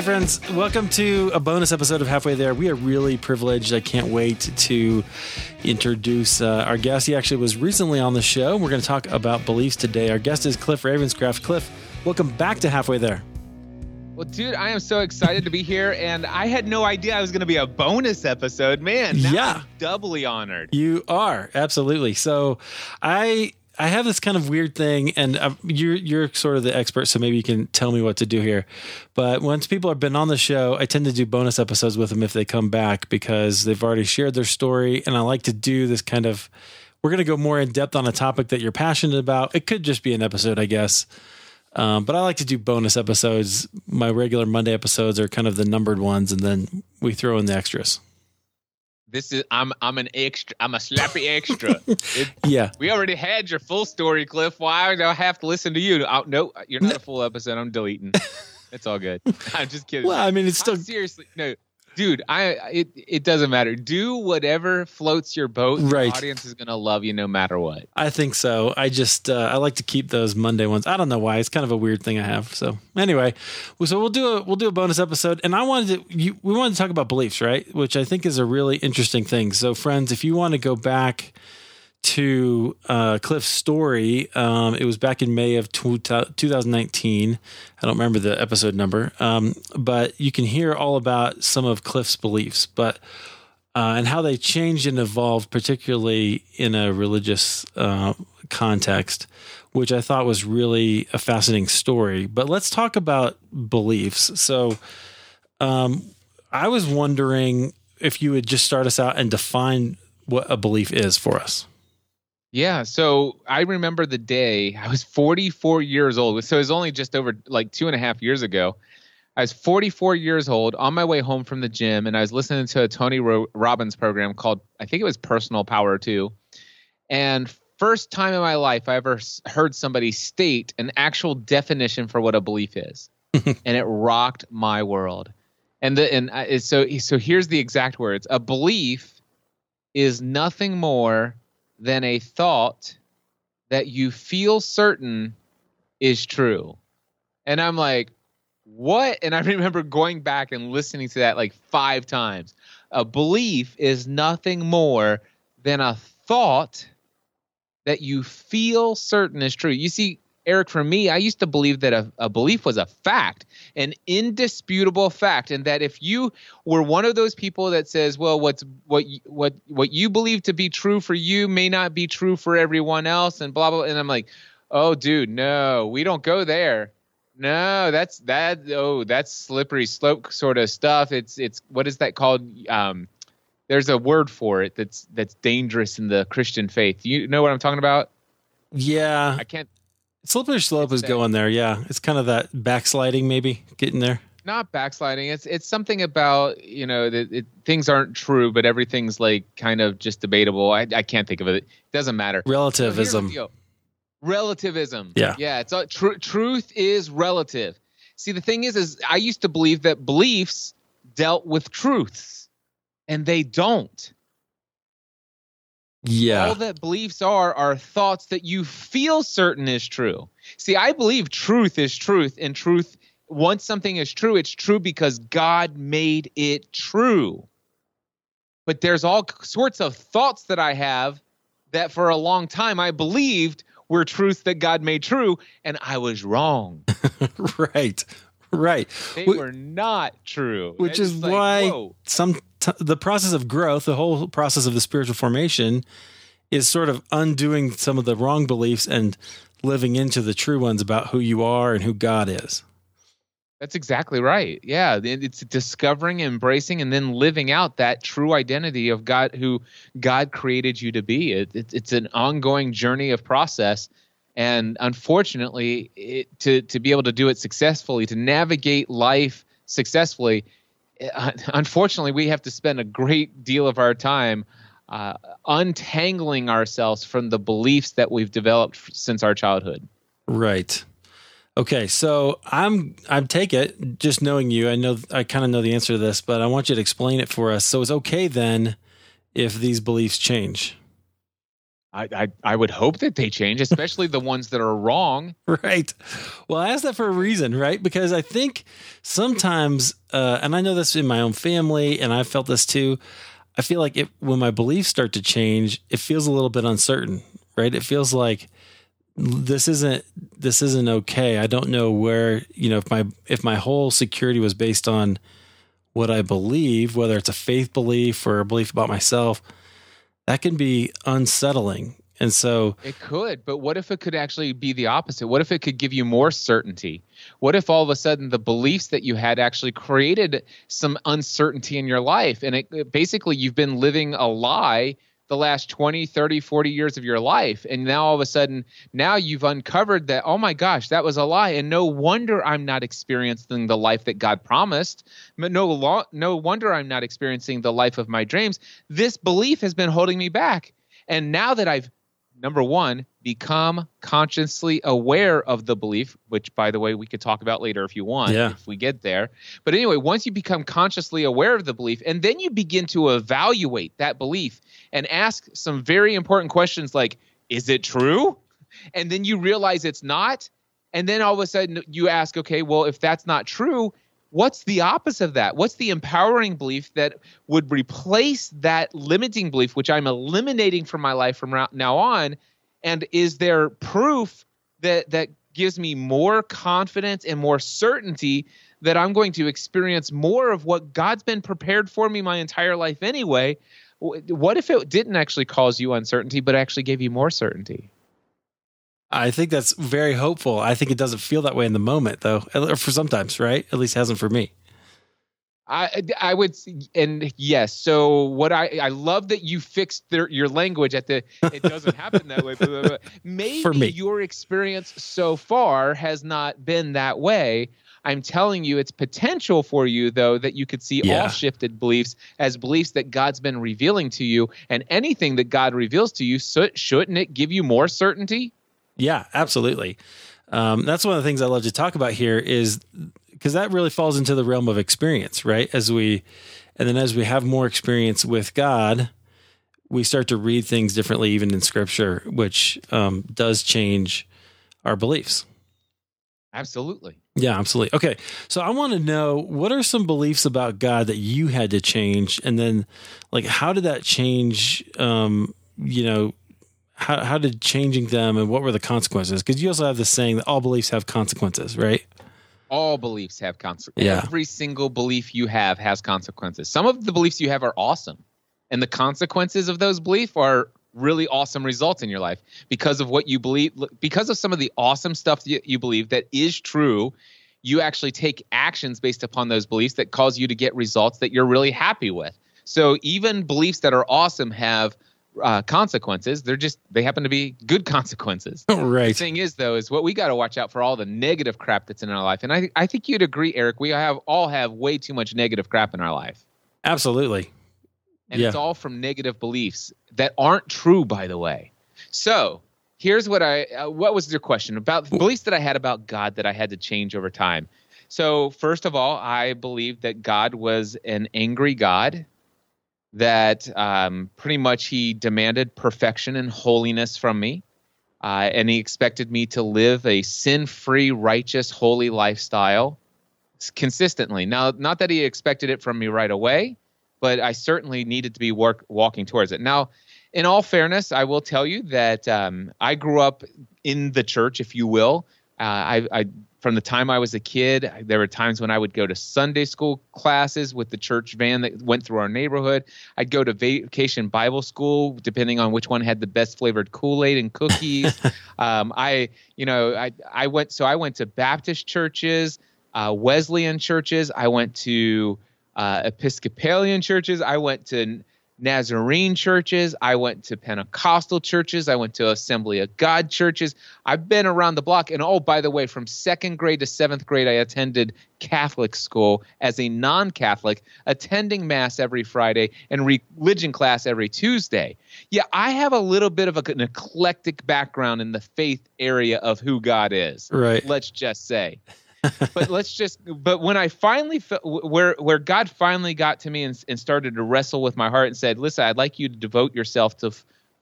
All right. Well, hey, friends, welcome to a bonus episode of Halfway There. We are really privileged. I can't wait to introduce uh, our guest. He actually was recently on the show. We're going to talk about beliefs today. Our guest is Cliff Ravenscraft. Cliff, welcome back to Halfway There. Well, dude, I am so excited to be here, and I had no idea I was going to be a bonus episode. Man, yeah, I'm doubly honored. You are absolutely. So, I I have this kind of weird thing, and uh, you're you're sort of the expert, so maybe you can tell me what to do here. But once people have been on the show, I tend to do bonus episodes with them if they come back because they've already shared their story, and I like to do this kind of. We're going to go more in depth on a topic that you're passionate about. It could just be an episode, I guess. Um, but I like to do bonus episodes. My regular Monday episodes are kind of the numbered ones, and then we throw in the extras this is I'm I'm an extra I'm a slappy extra. It, yeah. We already had your full story, Cliff. Why do I have to listen to you? Oh, no, you're not a full episode. I'm deleting. It's all good. I'm just kidding. Well, I mean, it's still I'm seriously no dude i it, it doesn't matter. Do whatever floats your boat right. the audience is gonna love you no matter what. I think so. I just uh, i like to keep those monday ones. I don't know why. It's kind of a weird thing i have. So anyway so we'll do a we'll do a bonus episode. And i wanted to you, we wanted to talk about beliefs right? Which i think is a really interesting thing. So friends if you want to go back to uh, Cliff's story. Um, it was back in May of 2019. I don't remember the episode number, um, but you can hear all about some of Cliff's beliefs, but uh, and how they changed and evolved, particularly in a religious uh, context, which I thought was really a fascinating story. But let's talk about beliefs. So, um, I was wondering if you would just start us out and define what a belief is for us. Yeah. So I remember the day I was 44 years old. So it was only just over like two and a half years ago. I was 44 years old on my way home from the gym, and I was listening to a Tony Ro- Robbins program called, I think it was Personal Power 2. And first time in my life I ever heard somebody state an actual definition for what a belief is. and it rocked my world. And the and uh, I, so so here's the exact words. A belief is nothing more than a thought that you feel certain is true. And I'm like, what? And I remember going back and listening to that like five times. A belief is nothing more than a thought that you feel certain is true. You see, Eric, for me, I used to believe that a, a, belief was a fact, an indisputable fact, and that if you were one of those people that says, "Well, what's what what what you believe to be true for you may not be true for everyone else," and blah blah, and I'm like, "Oh, dude, no, we don't go there." No, that's that. Oh, that's slippery slope sort of stuff. It's it's what is that called? Um, there's a word for it that's that's dangerous in the Christian faith. You know what I'm talking about? Yeah, I can't Slippery slope is going there. Yeah, it's kind of that backsliding, maybe getting there. Not backsliding. It's it's something about you know that it, things aren't true, but everything's like kind of just debatable. I, I can't think of it. It doesn't matter. Relativism. So relativism. Yeah. Yeah. It's all, tr- truth is relative. See, the thing is, is I used to believe that beliefs dealt with truths, and they don't. Yeah. All that beliefs are are thoughts that you feel certain is true. See, I believe truth is truth, and truth, once something is true, it's true because God made it true. But there's all sorts of thoughts that I have that for a long time I believed were truths that God made true, and I was wrong. right. Right. They were not true. Which it's is like, why whoa. some t- the process of growth, the whole process of the spiritual formation is sort of undoing some of the wrong beliefs and living into the true ones about who you are and who God is. That's exactly right. Yeah, it's discovering, embracing, and then living out that true identity of God, who God created you to be. It, it, it's an ongoing journey of process, and unfortunately, it, to to be able to do it successfully, to navigate life successfully, unfortunately, we have to spend a great deal of our time uh, untangling ourselves from the beliefs that we've developed since our childhood. Right. Okay, so I'm I take it just knowing you. I know I kind of know the answer to this, but I want you to explain it for us. So it's okay then if these beliefs change. I, I, I would hope that they change, especially the ones that are wrong. Right. Well, I asked that for a reason, right? Because I think sometimes, uh, and I know this in my own family, and I felt this too. I feel like it, when my beliefs start to change, it feels a little bit uncertain, right? It feels like this isn't this isn't okay. I don't know where you know if my if my whole security was based on what I believe, whether it's a faith belief or a belief about myself that can be unsettling. And so it could, but what if it could actually be the opposite? What if it could give you more certainty? What if all of a sudden the beliefs that you had actually created some uncertainty in your life and it basically you've been living a lie the last 20, 30, 40 years of your life. And now all of a sudden, now you've uncovered that, oh my gosh, that was a lie. And no wonder I'm not experiencing the life that God promised. No, lo- no wonder I'm not experiencing the life of my dreams. This belief has been holding me back. And now that I've, number one, become consciously aware of the belief, which, by the way, we could talk about later if you want, yeah. if we get there. But anyway, once you become consciously aware of the belief, and then you begin to evaluate that belief and ask some very important questions like, is it true? And then you realize it's not. And then all of a sudden you ask, okay, well, if that's not true, what's the opposite of that? What's the empowering belief that would replace that limiting belief, which I'm eliminating from my life from now on? And is there proof that that gives me more confidence and more certainty that I'm going to experience more of what God's been prepared for me my entire life anyway? What if it didn't actually cause you uncertainty, but actually gave you more certainty? I think that's very hopeful. I think it doesn't feel that way in the moment, though, or for sometimes, right? At least hasn't for me. I I would and yes. So what I I love that you fixed their, your language at the it doesn't happen that way. But, but maybe for me. your experience so far has not been that way. I'm telling you, it's potential for you, though, that you could see yeah. all shifted beliefs as beliefs that God's been revealing to you. And anything that God reveals to you, so, shouldn't it give you more certainty? Yeah, absolutely. Um, that's one of the things I love to talk about here is because that really falls into the realm of experience, right? As we, and then as we have more experience with God, we start to read things differently, even in Scripture, which um, does change our beliefs. Absolutely. Yeah, absolutely. Okay. So I want to know what are some beliefs about God that you had to change and then like how did that change um you know how how did changing them and what were the consequences? Cuz you also have this saying that all beliefs have consequences, right? All beliefs have consequences. Yeah. Every single belief you have has consequences. Some of the beliefs you have are awesome. And the consequences of those beliefs are really awesome results in your life because of what you believe because of some of the awesome stuff that you believe that is true you actually take actions based upon those beliefs that cause you to get results that you're really happy with so even beliefs that are awesome have uh, consequences. They're just they happen to be good consequences. Right. The thing is though is what we got to watch out for all the negative crap that's in our life. And i i think you'd agree eric we have all have way too much negative crap in our life. Absolutely. And yeah. it's all from negative beliefs that aren't true, by the way. So here's what I uh, what was your question about the beliefs that I had about God that I had to change over time. So first of all, I believed that God was an angry God, that um, pretty much He demanded perfection and holiness from me, uh, and He expected me to live a sin-free, righteous, holy lifestyle consistently. Now, not that He expected it from me right away but I certainly needed to be work, walking towards it. Now, in all fairness, I will tell you that um, I grew up in the church, if you will. Uh, I, I, from the time I was a kid, there were times when I would go to Sunday school classes with the church van that went through our neighborhood. I'd go to vacation Bible school, depending on which one had the best flavored Kool Aid and cookies. um, I, you know, I, I went. So I went to Baptist churches, uh, Wesleyan churches. I went to uh, Episcopalian churches. I went to Nazarene churches. I went to Pentecostal churches. I went to Assembly of God churches. I've been around the block. And oh, by the way, from second grade to seventh grade, I attended Catholic school as a non Catholic, attending Mass every Friday and religion class every Tuesday. Yeah, I have a little bit of an eclectic background in the faith area of who God is. Right. Let's just say but let's just but when i finally felt where where god finally got to me and, and started to wrestle with my heart and said listen i'd like you to devote yourself to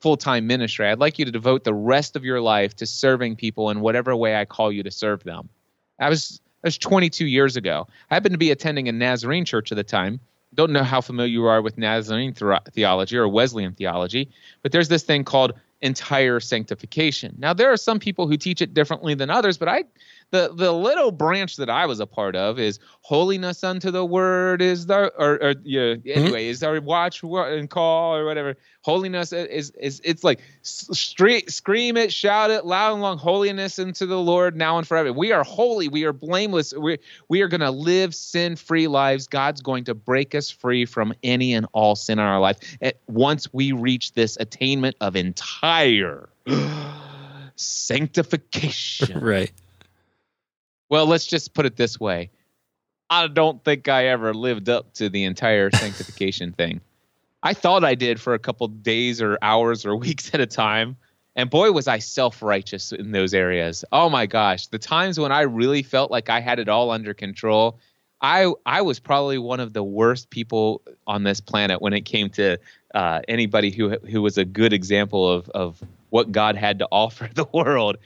full time ministry. I'd like you to devote the rest of your life to serving people in whatever way I call you to serve them. I was that was 22 years ago. I happened to be attending a Nazarene church at the time. Don't know how familiar you are with Nazarene theology or Wesleyan theology, but there's this thing called entire sanctification. Now there are some people who teach it differently than others, but I the the little branch that I was a part of is holiness unto the word is the or, or yeah anyway mm-hmm. is our watch and call or whatever. Holiness is is it's like street scream it shout it loud and long holiness unto the Lord now and forever. We are holy. We are blameless. We we are going to live sin free lives. God's going to break us free from any and all sin in our life once we reach this attainment of entire sanctification. Right well, let's just put it this way. I don't think I ever lived up to the entire sanctification thing. I thought I did for a couple days or hours or weeks at a time. And boy, was I self righteous in those areas. Oh my gosh. The times when I really felt like I had it all under control, I, I was probably one of the worst people on this planet when it came to uh, anybody who, who was a good example of, of what God had to offer the world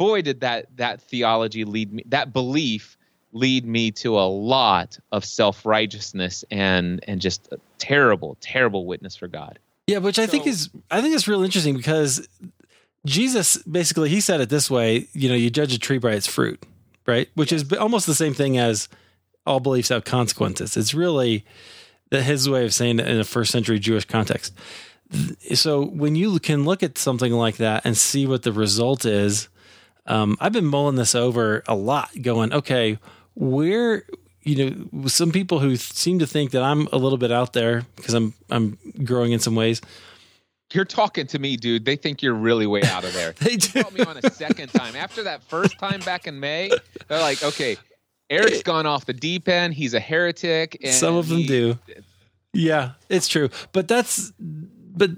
boy, did that that theology lead me, that belief lead me to a lot of self righteousness and and just a terrible, terrible witness for God. Yeah, which I so, think is I think is real interesting because Jesus basically he said it this way, you know, you judge a tree by its fruit, right? Which yes. is almost the same thing as all beliefs have consequences. It's really his way of saying it in a first century Jewish context. So when you can look at something like that and see what the result is, um, I've been mulling this over a lot, going, okay, where you know some people who seem to think that I'm a little bit out there because I'm I'm growing in some ways. You're talking to me, dude. They think you're really way out of there. they do. me on a second time after that first time back in May. They're like, okay, Eric's gone off the deep end. He's a heretic. some of them he, do. Yeah, it's true. But that's but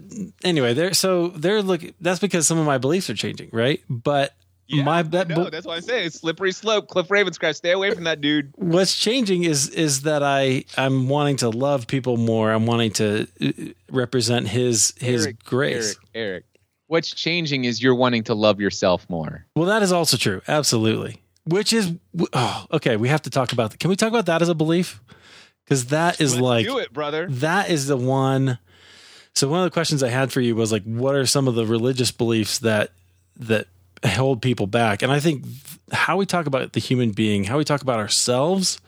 anyway, they're so they're looking. That's because some of my beliefs are changing, right? But yeah, my bet. No, that's why I say it's slippery slope. Cliff Ravenscraft, stay away from that dude. What's changing is is that I I'm wanting to love people more. I'm wanting to uh, represent his his Eric, grace. Eric, Eric, what's changing is you're wanting to love yourself more. Well, that is also true. Absolutely. Which is oh, okay. We have to talk about. Can we talk about that as a belief? Because that is Let's like do it, brother. That is the one. So one of the questions I had for you was like, what are some of the religious beliefs that that hold people back. And I think how we talk about the human being, how we talk about ourselves,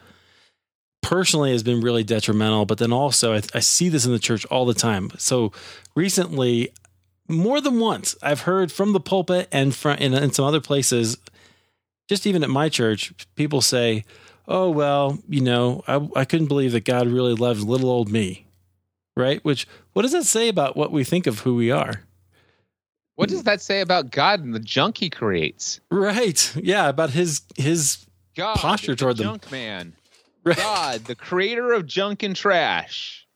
personally has been really detrimental. But then also, I, I see this in the church all the time. So recently, more than once, I've heard from the pulpit and from in, in some other places, just even at my church, people say, "Oh well, you know, I, I couldn't believe that God really loved little old me." Right? Which what does that say about what we think of who we are? What does that say about God and the junk he creates? Right. Yeah, about his his God, posture toward the them. Junk man. Right. God, the creator of junk and trash.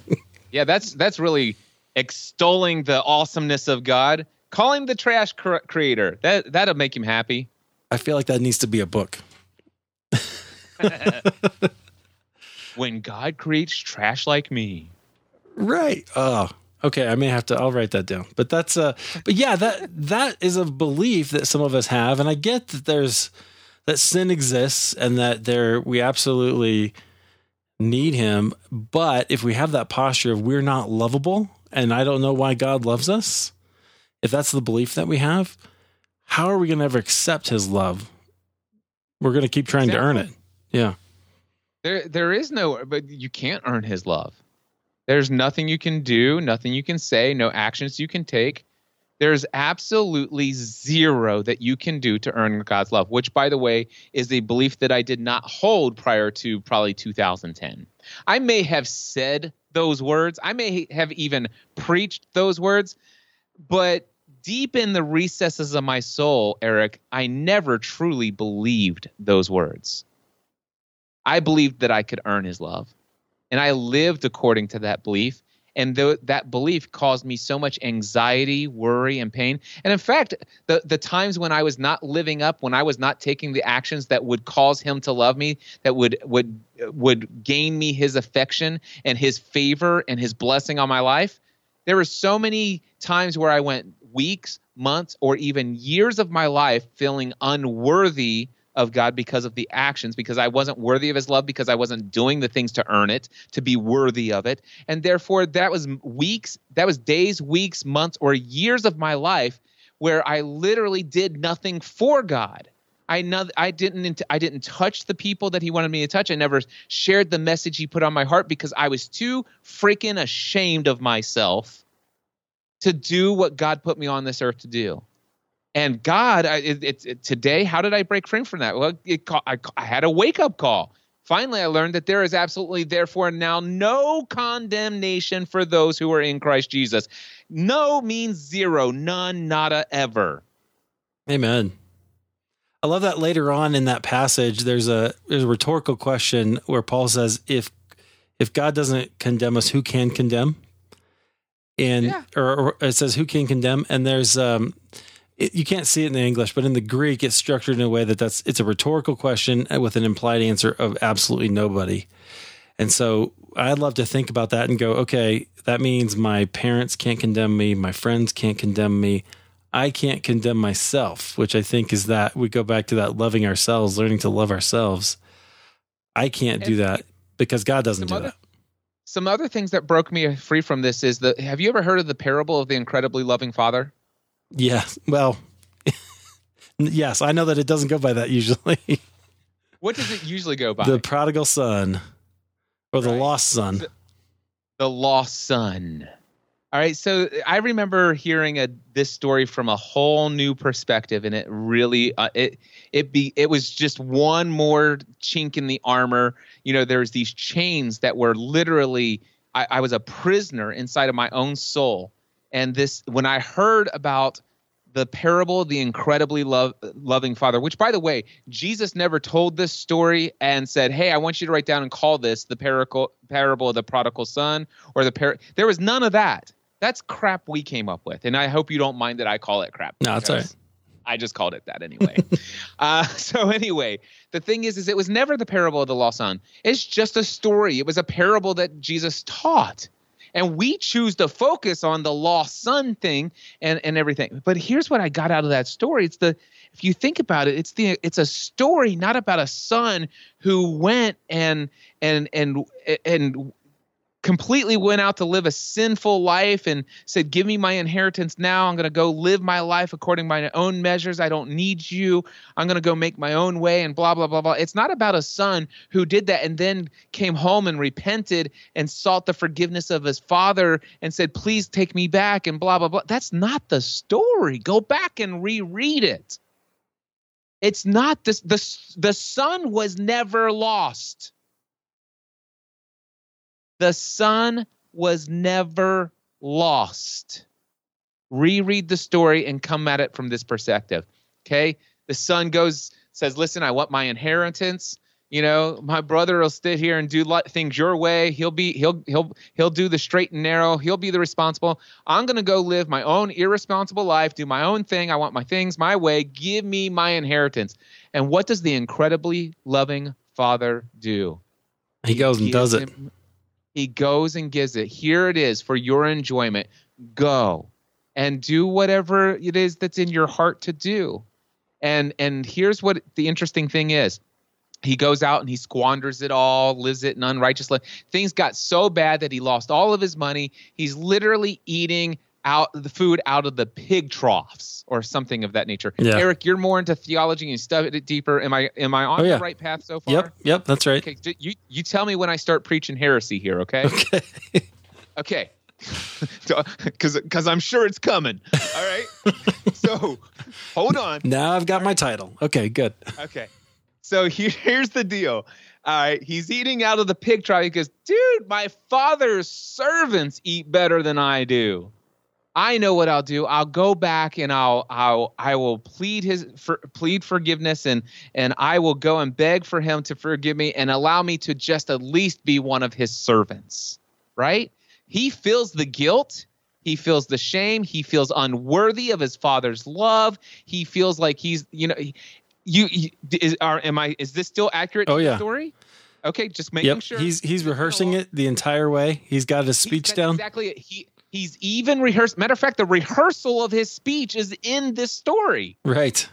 yeah, that's that's really extolling the awesomeness of God. Call him the trash cr- creator. That that'll make him happy. I feel like that needs to be a book. when God creates trash like me. Right. Oh, Okay, I may have to. I'll write that down. But that's uh. But yeah, that that is a belief that some of us have, and I get that there's that sin exists and that there we absolutely need Him. But if we have that posture of we're not lovable, and I don't know why God loves us, if that's the belief that we have, how are we going to ever accept His love? We're going to keep trying exactly. to earn it. Yeah. There, there is no, but you can't earn His love. There's nothing you can do, nothing you can say, no actions you can take. There's absolutely zero that you can do to earn God's love, which, by the way, is a belief that I did not hold prior to probably 2010. I may have said those words, I may have even preached those words, but deep in the recesses of my soul, Eric, I never truly believed those words. I believed that I could earn his love. And I lived according to that belief. And th- that belief caused me so much anxiety, worry, and pain. And in fact, the, the times when I was not living up, when I was not taking the actions that would cause him to love me, that would would would gain me his affection and his favor and his blessing on my life, There were so many times where I went weeks, months, or even years of my life feeling unworthy of God because of the actions, because I wasn't worthy of his love, because I wasn't doing the things to earn it, to be worthy of it. And therefore, that was weeks, that was days, weeks, months, or years of my life where I literally did nothing for God. I know I didn't I didn't touch the people that he wanted me to touch. I never shared the message he put on my heart because I was too freaking ashamed of myself to do what God put me on this earth to do. And God, it, it, it, today, how did I break free from that? Well, I, I had a wake up call. Finally, I learned that there is absolutely, therefore, now no condemnation for those who are in Christ Jesus. No means zero, none, nada, ever. Amen. I love that later on in that passage, there's a there's a rhetorical question where Paul says, "If if God doesn't condemn us, who can condemn?" And yeah. or, or, it says, "Who can condemn?" And there's um, it, you can't see it in the English, but in the Greek, it's structured in a way that that's it's a rhetorical question uh, with an implied answer of absolutely nobody. And so I'd love to think about that and go, okay, that means my parents can't condemn me, my friends can't condemn me. I can't condemn myself, which I think is that we go back to that loving ourselves, learning to love ourselves. I can't do that because God doesn't do other, that. Some other things that broke me free from this is the have you ever heard of the parable of the incredibly loving father? Yeah. Well, yes, I know that it doesn't go by that usually. what does it usually go by? The prodigal son or the right. lost son. The, the lost son. All right, so I remember hearing a this story from a whole new perspective, and it really uh, it it be it was just one more chink in the armor. You know, there's these chains that were literally I, I was a prisoner inside of my own soul, and this when I heard about the parable of the incredibly love, loving father which by the way jesus never told this story and said hey i want you to write down and call this the parable, parable of the prodigal son or the par-. there was none of that that's crap we came up with, and I hope you don't mind that I call it crap. No, that's all right. I just called it that anyway. uh, so anyway, the thing is, is it was never the parable of the lost son. It's just a story. It was a parable that Jesus taught, and we choose to focus on the lost son thing and and everything. But here's what I got out of that story. It's the if you think about it, it's the it's a story not about a son who went and and and and completely went out to live a sinful life and said, Give me my inheritance now. I'm going to go live my life according to my own measures. I don't need you. I'm going to go make my own way and blah, blah, blah, blah. It's not about a son who did that and then came home and repented and sought the forgiveness of his father and said, Please take me back and blah, blah, blah. That's not the story. Go back and reread it. It's not this. The, the son was never lost the son was never lost. Reread the story and come at it from this perspective. Okay? The son goes, says, Listen, I want my inheritance. You know, my brother will sit here and do things your way. He'll be he'll he'll he'll do the straight and narrow. He'll be the responsible. I'm going to go live my own irresponsible life, do my own thing. I want my things my way. Give me my inheritance. And what does the incredibly loving father do? He goes and does it. He goes and gives it. Here it is for your enjoyment. Go and do whatever it is that's in your heart to do. And and here's what the interesting thing is. He goes out and he squanders it all, lives it in unrighteous life. Things got so bad that he lost all of his money. He's literally eating out the food out of the pig troughs or something of that nature. Yeah. Eric, you're more into theology and you studied it deeper. Am I am I on oh, yeah. the right path so far? Yep, yep, that's right. Okay, you you tell me when I start preaching heresy here, okay? Okay. okay. Because because I'm sure it's coming. All right. so hold on. Now I've got All my right. title. Okay, good. Okay. So here, here's the deal. All right, he's eating out of the pig trough. He goes, dude, my father's servants eat better than I do. I know what I'll do. I'll go back and I'll I'll I will plead his for, plead forgiveness and and I will go and beg for him to forgive me and allow me to just at least be one of his servants. Right? He feels the guilt. He feels the shame. He feels unworthy of his father's love. He feels like he's you know you, you is are am I is this still accurate oh, yeah. story? Okay, just making yep. sure. He's he's rehearsing it the entire way. He's got his speech down. Exactly. He He's even rehearsed. Matter of fact, the rehearsal of his speech is in this story. Right.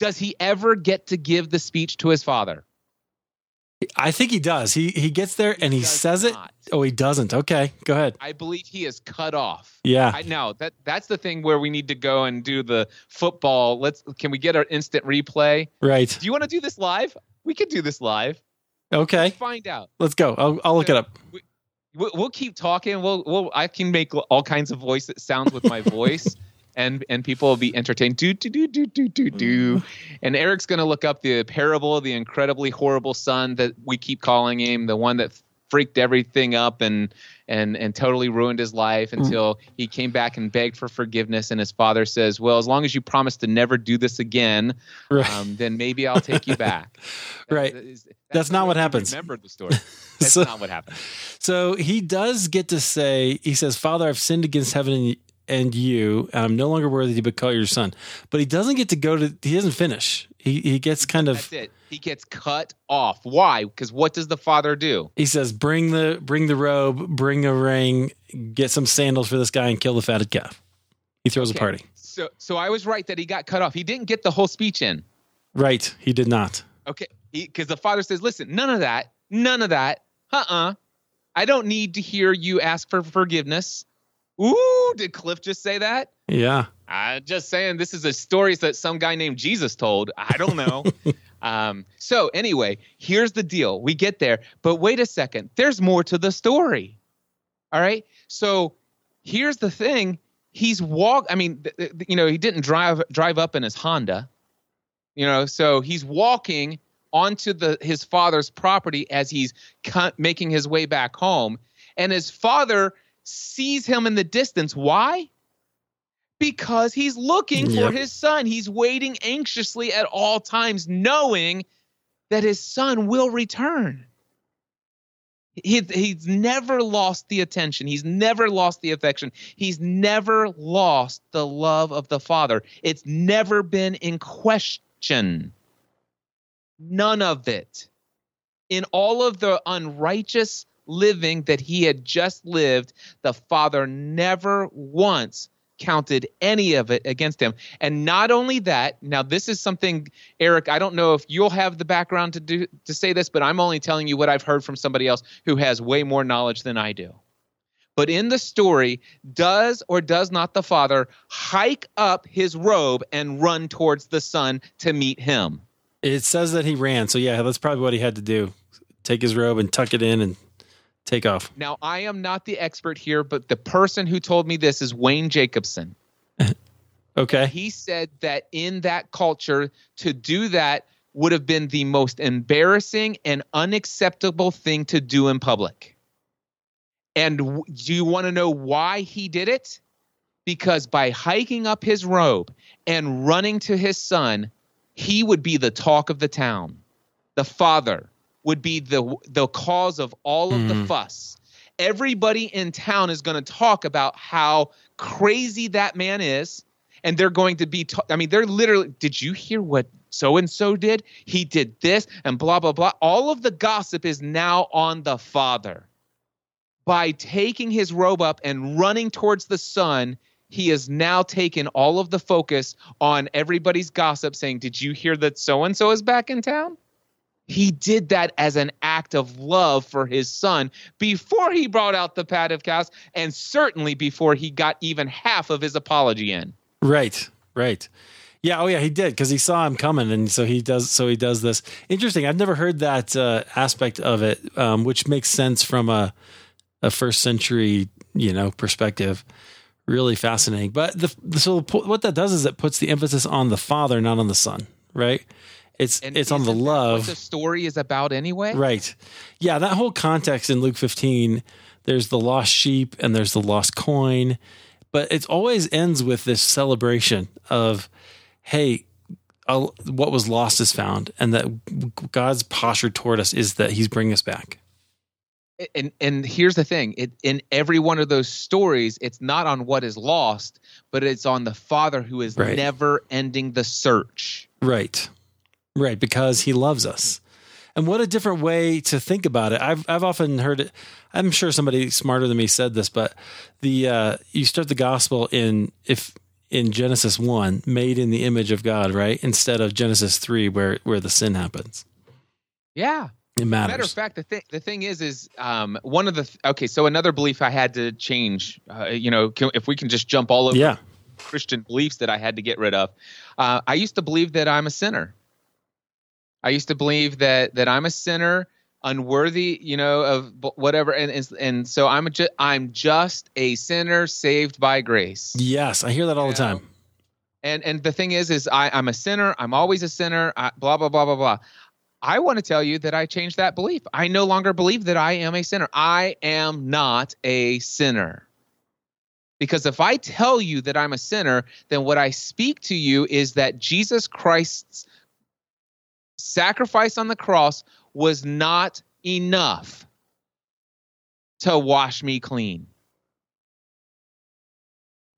Does he ever get to give the speech to his father? I think he does. He he gets there and he says it. Oh, he doesn't. Okay, go ahead. I believe he is cut off. Yeah. I know that that's the thing where we need to go and do the football. Let's can we get our instant replay? Right. Do you want to do this live? We could do this live. Okay. Find out. Let's go. I'll, I'll look it up. We'll, we'll keep talking. We'll, we'll I can make all kinds of voice that sounds with my voice. And, and people will be entertained. Do do do do do do do. Mm-hmm. And Eric's going to look up the parable of the incredibly horrible son that we keep calling him, the one that freaked everything up and and and totally ruined his life until he came back and begged for forgiveness. And his father says, "Well, as long as you promise to never do this again, Right. um, then maybe I'll take you back." Right. That is- That's the not what happens. Remember the story. That's So- not what happened. So he does get to say, he says, Father, I've sinned against heaven and, and you, and I'm no longer worthy to be called your son. But he doesn't get to go to, he doesn't finish. He, he gets kind of, That's it. He gets cut off. Why? Because what does the father do? he says, bring the, bring the robe, bring a ring, get some sandals for this guy and kill the fatted calf. He throws Okay. a party. So, so I was right that he got cut off. He didn't get the whole speech in. Right. He did not. Okay, because the father says, "Listen, none of that, none of that. Uh-uh. I don't need to hear you ask for forgiveness." Ooh, did Cliff just say that? Yeah. I'm just saying this is a story that some guy named Jesus told. I don't know. um, so anyway, here's the deal. We get there, but wait a second. There's more to the story. All right. So here's the thing. He's walk. I mean, th- th- you know, he didn't drive drive up in his Honda. You know, so he's walking onto the his father's property as he's cu- making his way back home, and his father sees him in the distance. Why? because he's looking Yep. for his son. He's waiting anxiously at all times, knowing that his son will return. He, he's never lost the attention. He's never lost the affection. He's never lost the love of the father. It's never been in question. None of it. In all of the unrighteous living that he had just lived, the father never once counted any of it against him. And not only that, now this is something Eric, I don't know if you'll have the background to do to say this, but I'm only telling you what I've heard from somebody else who has way more knowledge than I do. But in the story, does or does not the father hike up his robe and run towards the son to meet him? It says that he ran. So yeah, that's probably what he had to do. Take his robe and tuck it in and take off. Now, I am not the expert here, but the person who told me this is Wayne Jacobsen. Okay. he said that in that culture to do that would have been the most embarrassing and unacceptable thing to do in public and w- do you want to know why he did it because by hiking up his robe and running to his son he would be the talk of the town the father would be the the cause of all of the Mhm. fuss. Everybody in town is going to talk about how crazy that man is and they're going to be ta- i mean they're literally did you hear what so and so did? He did this and blah blah blah. All of the gossip is now on the father. By taking his robe up and running towards the son, he has now taken all of the focus on everybody's gossip saying did you hear that so and so is back in town he did that as an act of love for his son before he brought out the pat of cows and certainly before he got even half of his apology in Right. Right. Yeah. Oh, yeah. He did because he saw him coming, and so he does. So he does this. Interesting. I've never heard that uh, aspect of it, um, which makes sense from a a first century, you know, perspective. Really fascinating. But the so what that does is it puts the emphasis on the father, not on the son. Right. It's and it's on the love. what the story is about anyway Right. Yeah, that whole context in Luke 15, there's the lost sheep and there's the lost coin, but it always ends with this celebration of, hey, uh, what was lost is found, and that God's posture toward us is that He's bringing us back. and and here's the thing it, in every one of those stories it's not on what is lost but it's on the father who is Right. never ending the search Right. Right. Because He loves us. And what a different way to think about it. I've I've often heard it. I'm sure somebody smarter than me said this, but the uh, you start the gospel in if in Genesis one, made in the image of God, right? Instead of Genesis three, where where the sin happens. Yeah, it matters. Matter of fact, the thing the thing is is um, one of the th- okay. So another belief I had to change. Uh, you know, can, if we can just jump all over yeah. Christian beliefs that I had to get rid of. Uh, I used to believe that I'm a sinner. I used to believe that that I'm a sinner, unworthy, you know, of whatever, and and, and so I'm just I'm just a sinner saved by grace. Yes, I hear that all you the know? time. And and the thing is, is I, I'm a sinner. I'm always a sinner. I, blah blah blah blah blah. I want to tell you that I changed that belief. I no longer believe that I am a sinner. I am not a sinner. Because if I tell you that I'm a sinner, then what I speak to you is that Jesus Christ's sacrifice on the cross was not enough to wash me clean.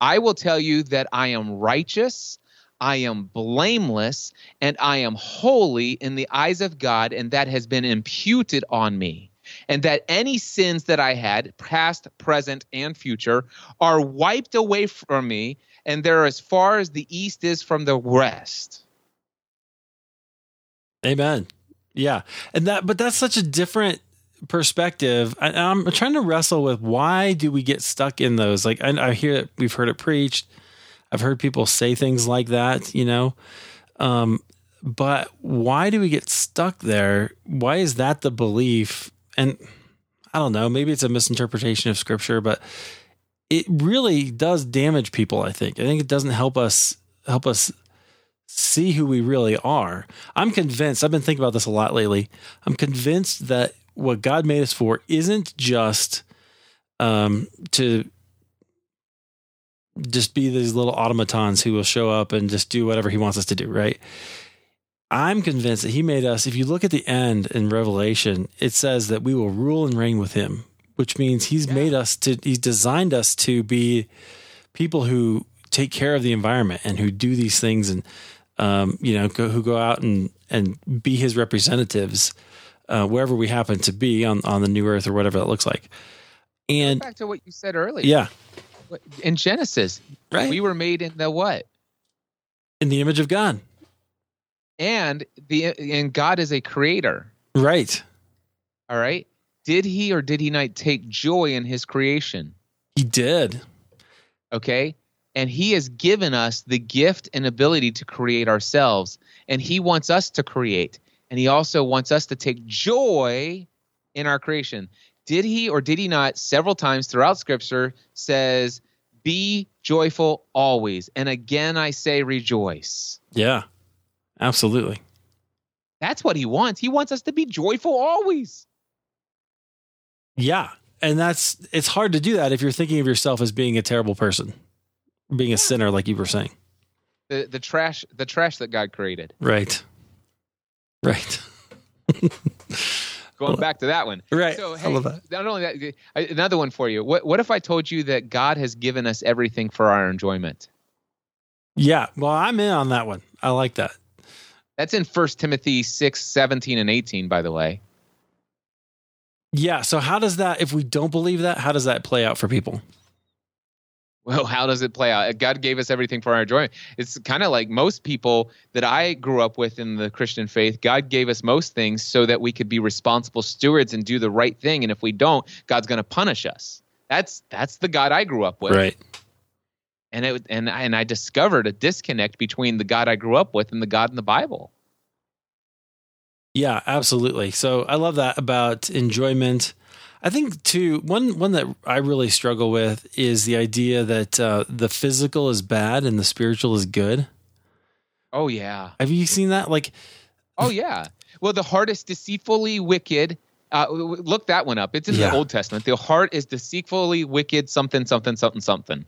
I will tell you that I am righteous, I am blameless, and I am holy in the eyes of God, and that has been imputed on me and that any sins that I had, past, present, and future, are wiped away from me, and they're as far as the east is from the west. Amen. Yeah, and that, but that's such a different perspective. I, am trying to wrestle with why do we get stuck in those? Like I, I hear that we've heard it preached. I've heard people say things like that, you know. Um, but why do we get stuck there? Why is that the belief? and I don't know, maybe it's a misinterpretation of scripture, but it really does damage people, I think. I think it doesn't help us help us see who we really are. I'm convinced, I've been thinking about this a lot lately. I'm convinced that what God made us for isn't just um, to just be these little automatons who will show up and just do whatever he wants us to do, right? I'm convinced that he made us, if you look at the end in Revelation, it says that we will rule and reign with him, which means he's yeah. made us to, he's designed us to be people who take care of the environment and who do these things and, um, you know, go, who go out and, and be his representatives uh, wherever we happen to be on, on the new earth or whatever that looks like. And back to what you said earlier. Yeah. In Genesis, right? We were made in the what? In the image of God and the and God is a creator. Right. All right. Did he or did he not take joy in his creation? He did. Okay. And he has given us the gift and ability to create ourselves. And he wants us to create. And he also wants us to take joy in our creation. Did he or did he not several times throughout scripture says, be joyful always. And again, I say rejoice. Yeah. Absolutely. That's what he wants. He wants us to be joyful always. Yeah. And that's it's hard to do that if you're thinking of yourself as being a terrible person, being a sinner like you were saying. The the trash the trash that God created. Right. Right. Going back to that one. Right. So hey, I love that. not only that another one for you. What what if I told you that God has given us everything for our enjoyment? Yeah. Well, I'm in on that one. I like that. That's in First Timothy 6, 17, and 18, by the way. Yeah. So, how does that, if we don't believe that, how does that play out for people? Well, how does it play out? Uh, God gave us everything for our enjoyment. It's kind of like most people that I grew up with in the Christian faith. God gave us most things so that we could be responsible stewards and do the right thing. And if we don't, God's going to punish us. That's that's the God I grew up with. Right and it and I, and I discovered a disconnect between the God I grew up with and the God in the Bible. Yeah, absolutely. So I love that about enjoyment. I think too one one that I really struggle with is the idea that uh, the physical is bad and the spiritual is good. Oh yeah. Have you seen that? Like, oh yeah. Well, the heart is deceitfully wicked. Uh, look that one up. It's in yeah. the Old Testament. The heart is deceitfully wicked. Something, something, something, something.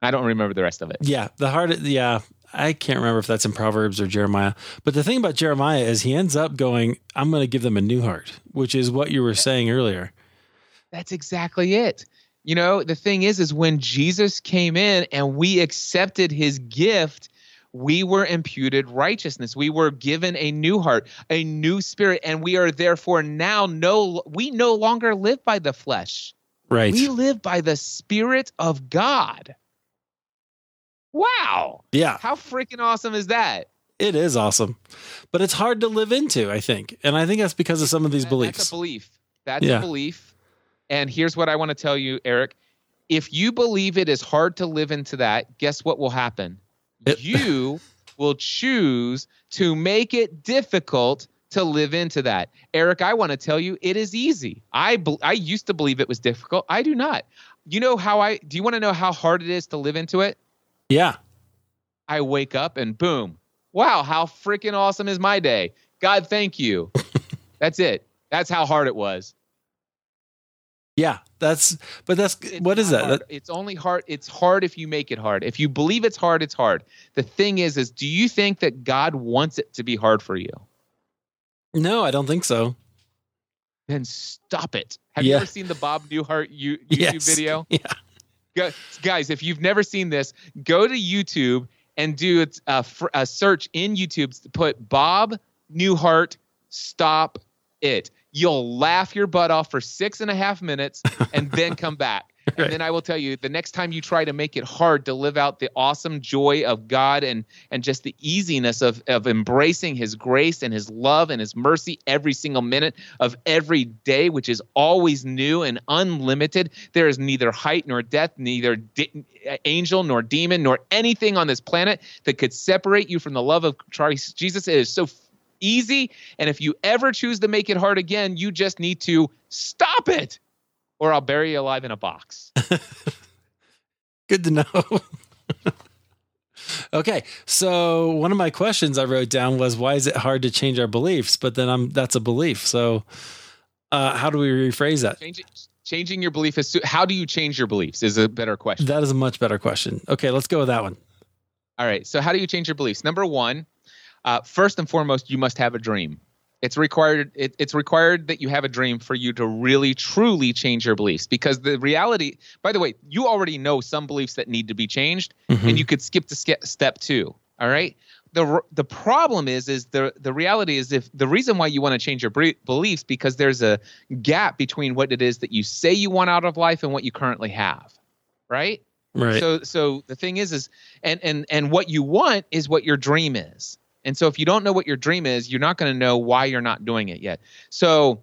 I don't remember the rest of it. Yeah, the heart. Yeah, I can't remember if that's in Proverbs or Jeremiah. But the thing about Jeremiah is he ends up going, "I'm going to give them a new heart," which is what you were saying earlier. That's exactly it. You know, the thing is, is when Jesus came in and we accepted His gift, we were imputed righteousness. We were given a new heart, a new spirit, and we are therefore now no we no longer live by the flesh. Right. We live by the spirit of God. Wow. Yeah. How freaking awesome is that? It is awesome. But it's hard to live into, I think. And I think that's because of some of these That- beliefs. That's a belief. That's Yeah. a belief. And here's what I want to tell you, Eric. If you believe it is hard to live into that, guess what will happen? It- you will choose to make it difficult to live into that. Eric, I want to tell you it is easy. I I used to believe it was difficult. I do not. You know how I do you want to know how hard it is to live into it? Yeah. I wake up and boom. Wow, how freaking awesome is my day? God, thank you. That's it. That's how hard it was. Yeah. That's but that's It's what is that? hard. It's only hard. It's hard if you make it hard. If you believe it's hard, it's hard. The thing is, is do you think that God wants it to be hard for you? No, I don't think so. Then stop it. Have Yeah. you ever seen the Bob Newhart you, YouTube Yes. video? Yeah. Go- Guys, if you've never seen this, go to YouTube and do a, uh, a search in YouTube. To put Bob Newhart, stop it. You'll laugh your butt off for six and a half minutes and then come back. Right. And then I will tell you the next time you try to make it hard to live out the awesome joy of God and and just the easiness of of embracing his grace and his love and his mercy every single minute of every day which is always new and unlimited there is neither height nor depth neither de- angel nor demon nor anything on this planet that could separate you from the love of Christ Jesus. It is so easy. And if you ever choose to make it hard again you just need to stop it or I'll bury you alive in a box. Good to know. okay. So one of my questions I wrote down was why is it hard to change our beliefs? But then I'm that's a belief. So uh, how do we rephrase that? Changing, changing your belief is how do you change your beliefs is a better question. That is a much better question. Okay, let's go with that one. All right. So how do you change your beliefs? Number one, uh, first and foremost, you must have a dream. It's required. It, it's required that you have a dream for you to really, truly change your beliefs. Because the reality, by the way, you already know some beliefs that need to be changed, Mhm. and you could skip to ske- step two. All right. The the problem is is the the reality is if the reason why you want to change your bre- beliefs because there's a gap between what it is that you say you want out of life and what you currently have. Right. Right. So so the thing is is and and and what you want is what your dream is. And so if you don't know what your dream is, you're not going to know why you're not doing it yet. So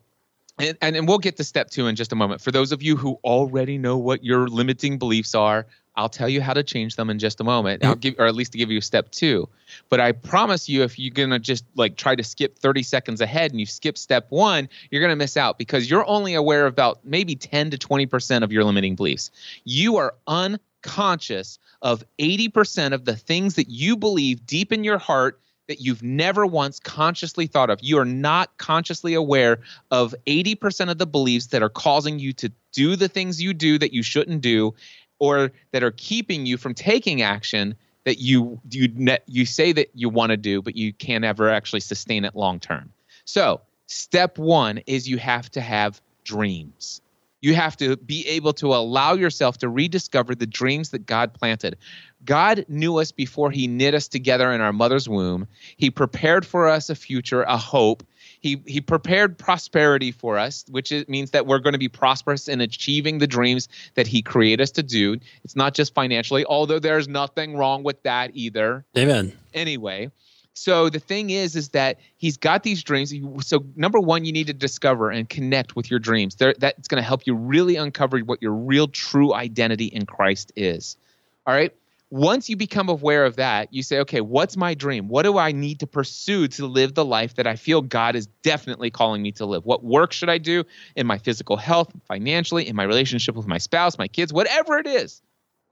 and, and and we'll get to step 2 in just a moment. For those of you who already know what your limiting beliefs are, I'll tell you how to change them in just a moment. I'll give or at least to give you step 2. But I promise you if you're going to just like try to skip 30 seconds ahead and you skip step 1, you're going to miss out because you're only aware of about maybe 10 to 20% of your limiting beliefs. You are unconscious of 80% of the things that you believe deep in your heart that you've never once consciously thought of. You are not consciously aware of 80% of the beliefs that are causing you to do the things you do that you shouldn't do or that are keeping you from taking action that you you you say that you want to do but you can't ever actually sustain it long term. So, step 1 is you have to have dreams. You have to be able to allow yourself to rediscover the dreams that God planted. God knew us before he knit us together in our mother's womb. He prepared for us a future, a hope. He, he prepared prosperity for us, which is, means that we're going to be prosperous in achieving the dreams that he created us to do. It's not just financially, although there's nothing wrong with that either Amen. anyway so the thing is is that he's got these dreams. So number one you need to discover and connect with your dreams. That's going to help you really uncover what your real true identity in christ is. All right? Once you become aware of that you say okay what's my dream? What do i need to pursue to live the life that i feel god is definitely calling me to live? What work should i do in my physical health financially in my relationship with my spouse my kids whatever it is?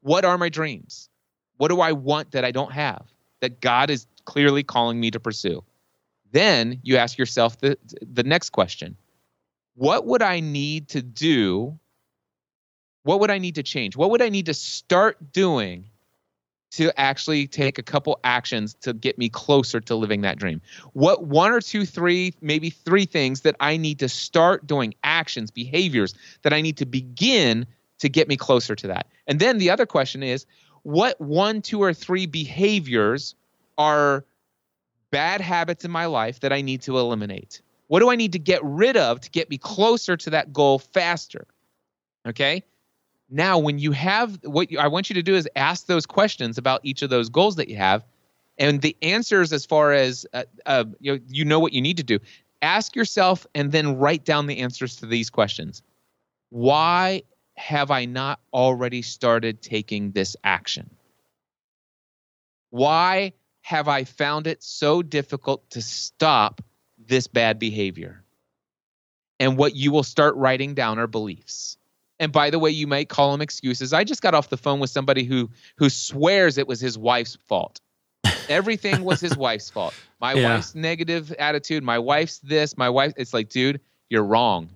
What are my dreams? What do i want that i don't have that God is clearly calling me to pursue. Then you ask yourself the, the next question What would I need to do? What would I need to change? What would I need to start doing to actually take a couple actions to get me closer to living that dream? What one or two, three, maybe three things that I need to start doing, actions, behaviors that I need to begin to get me closer to that? And then the other question is, what one, two, or three behaviors are bad habits in my life that I need to eliminate? What do I need to get rid of to get me closer to that goal faster? Okay. Now, when you have what you, I want you to do is ask those questions about each of those goals that you have, and the answers as far as uh, uh, you, know, you know what you need to do. Ask yourself and then write down the answers to these questions. Why have I not already started taking this action? Why have I found it so difficult to stop this bad behavior? And what you will start writing down are beliefs. And by the way, you might call them excuses. I just got off the phone with somebody who who swears it was his wife's fault. Everything was his wife's fault. My yeah. wife's negative attitude, my wife's this, my wife it's like, dude, you're wrong.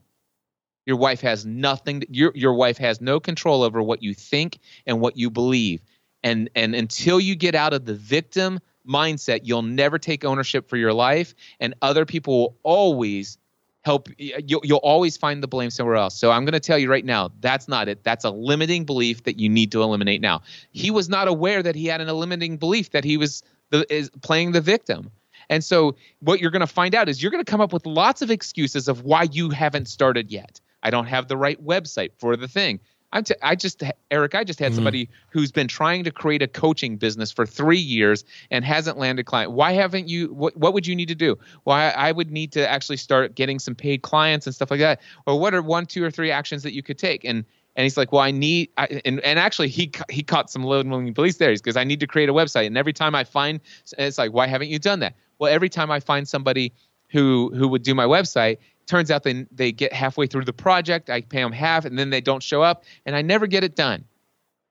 Your wife has nothing your your wife has no control over what you think and what you believe. And and until you get out of the victim mindset, you'll never take ownership for your life and other people will always help you'll, you'll always find the blame somewhere else. So i'm going to tell you right now that's not it. That's a limiting belief that you need to eliminate now. He was not aware that he had an limiting belief that he was the, is playing the victim. And so what you're going to find out is you're going to come up with lots of excuses of why you haven't started yet. I don't have the right website for the thing I'm t- I just Eric, I just had mm-hmm. somebody who's been trying to create a coaching business for three years and hasn't landed client. Why haven't you? What, what would you need to do? Well, I, I, would need to actually start getting some paid clients and stuff like that. Or what are one, two, or three actions that you could take? And and he's like, well, I need, I, and and actually he he caught some limiting beliefs there He's because I need to create a website. And every time I find, it's like, why haven't you done that? Well, every time I find somebody who who would do my website turns out they they get halfway through the project i pay them half and then they don't show up and i never get it done.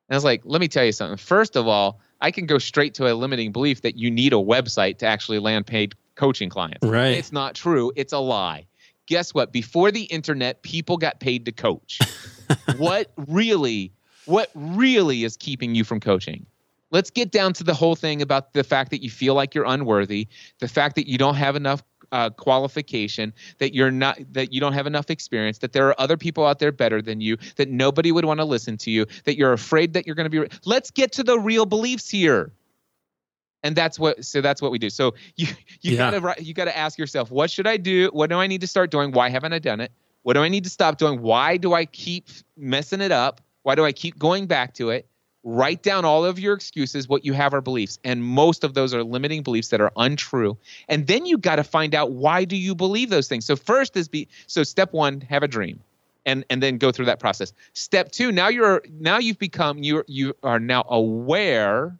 And i was like let me tell you something. First of all i can go straight to a limiting belief that you need a website to actually land paid coaching clients. Right. It's not true. It's a lie. Guess what? Before the internet people got paid to coach. What really what really is keeping you from coaching? Let's get down to the whole thing about the fact that you feel like you're unworthy the fact that you don't have enough uh, qualification that you're not that you don't have enough experience that there are other people out there better than you that nobody would want to listen to you that you're afraid that you're going to be let's get to the real beliefs here. And that's what so that's what we do. So you you yeah. gotta you gotta ask yourself what should i do? What do i need to start doing? Why haven't i done it? What do i need to stop doing? Why do i keep messing it up? Why do i keep going back to it write down all of your excuses what you have are beliefs and most of those are limiting beliefs that are untrue. And then you got to find out why do you believe those things. So first is be so step 1 have a dream and and then go through that process. Step 2 now you're now you've become you you are now aware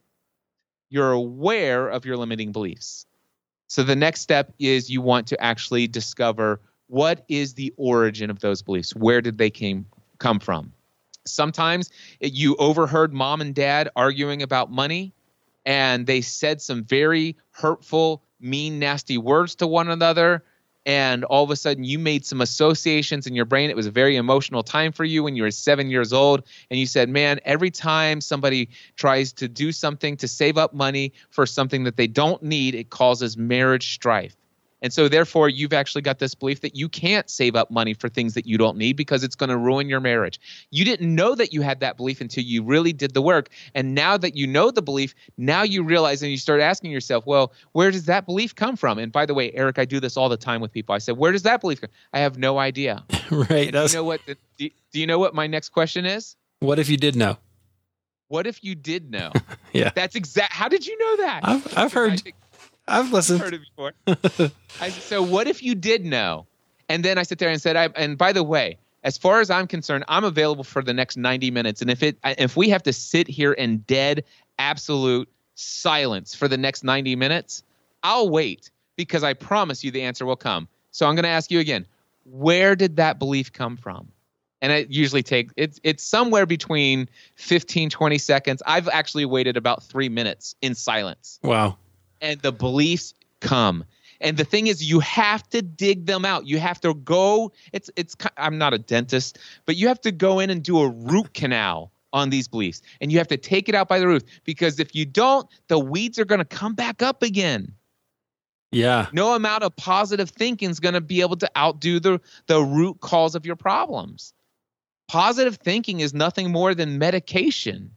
you're aware of your limiting beliefs. So the next step is you want to actually discover what is the origin of those beliefs. Where did they came come from sometimes you overheard mom and dad arguing about money and they said some very hurtful mean nasty words to one another and all of a sudden you made some associations in your brain. It was a very emotional time for you when you were seven years old and you said man every time somebody tries to do something to save up money for something that they don't need it causes marriage strife and so, therefore, you've actually got this belief that you can't save up money for things that you don't need because it's going to ruin your marriage. You didn't know that you had that belief until you really did the work. And now that you know the belief, now you realize and you start asking yourself, well, where does that belief come from? And by the way, Eric, I do this all the time with people. I said, where does that belief come? From? I have no idea. right. Do you know what? The, do, do you know what my next question is? What if you did know? What if you did know? yeah. That's exact. How did you know that? I've, I've heard. I've listened. Heard it before. I, so what if you did know? And then I sit there and said, I, and by the way, as far as I'm concerned, I'm available for the next 90 minutes. And if it, if we have to sit here in dead, absolute silence for the next 90 minutes, I'll wait because I promise you the answer will come. So I'm going to ask you again, where did that belief come from? And it usually takes it's it's somewhere between 15 20 seconds. I've actually waited about 3 minutes in silence. Wow and the beliefs come. And the thing is, you have to dig them out. You have to go. It's it's. I'm not a dentist, but you have to go in and do a root canal on these beliefs, and you have to take it out by the root because if you don't, the weeds are going to come back up again. Yeah. No amount of positive thinking is going to be able to outdo the the root cause of your problems. Positive thinking is nothing more than medication.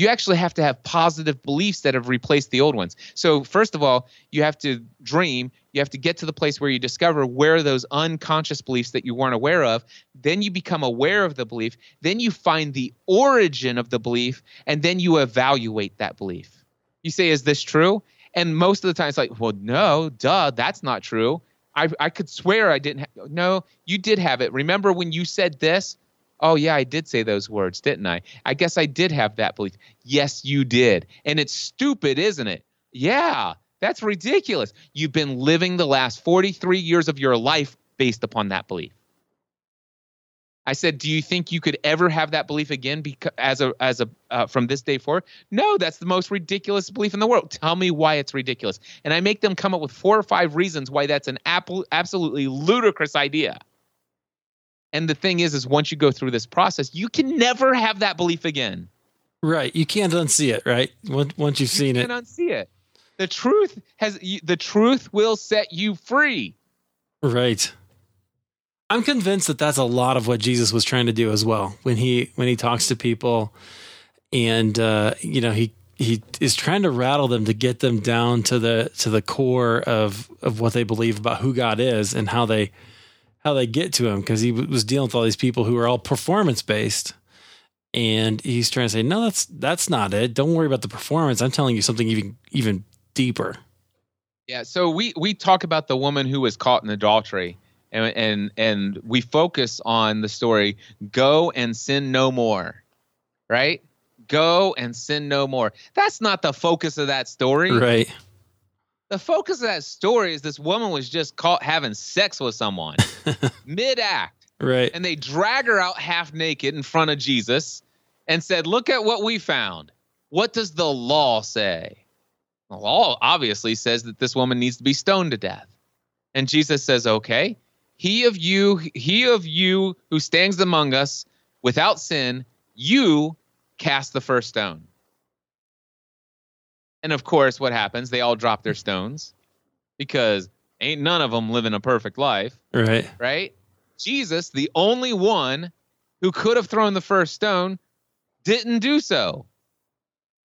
You actually have to have positive beliefs that have replaced the old ones. So, first of all, you have to dream. You have to get to the place where you discover where those unconscious beliefs that you weren't aware of. Then you become aware of the belief. Then you find the origin of the belief, and then you evaluate that belief. You say, Is this true? And most of the time, it's like, Well, no, duh, that's not true. I, I could swear I didn't. Ha- no, you did have it. Remember when you said this? Oh, yeah, I did say those words, didn't I? I guess I did have that belief. Yes, you did. And it's stupid, isn't it? Yeah, that's ridiculous. You've been living the last 43 years of your life based upon that belief. I said, "Do you think you could ever have that belief again because, as a as a uh, from this day forward?" No, that's the most ridiculous belief in the world. Tell me why it's ridiculous, and I make them come up with four or five reasons why that's an absolutely ludicrous idea. And the thing is, is once you go through this process, you can never have that belief again. Right, you can't unsee it. Right, once once you've seen you it, you can unsee it. The truth has the truth will set you free. right. I'm convinced that that's a lot of what Jesus was trying to do as well when he when he talks to people, and uh, you know he he is trying to rattle them to get them down to the to the core of of what they believe about who God is and how they how they get to him because he was dealing with all these people who are all performance based and he's trying to say no that's that's not it don't worry about the performance i'm telling you something even even deeper Yeah, so we we talk about the woman who was caught in adultery, and and and we focus on the story. Go and sin no more, right? Go and sin no more. That's not the focus of that story. right The focus of that story is this woman was just caught having sex with someone mid act, right and they drag her out half naked in front of Jesus, and said, "Look at what we found. What does the law say?" The law obviously says that this woman needs to be stoned to death. And Jesus says, "Okay, he of you, he of you who stands among us without sin, you cast the first stone." And of course, what happens? They all drop their stones because ain't none of them living a perfect life, right right? Jesus, the only one who could have thrown the first stone, didn't do so.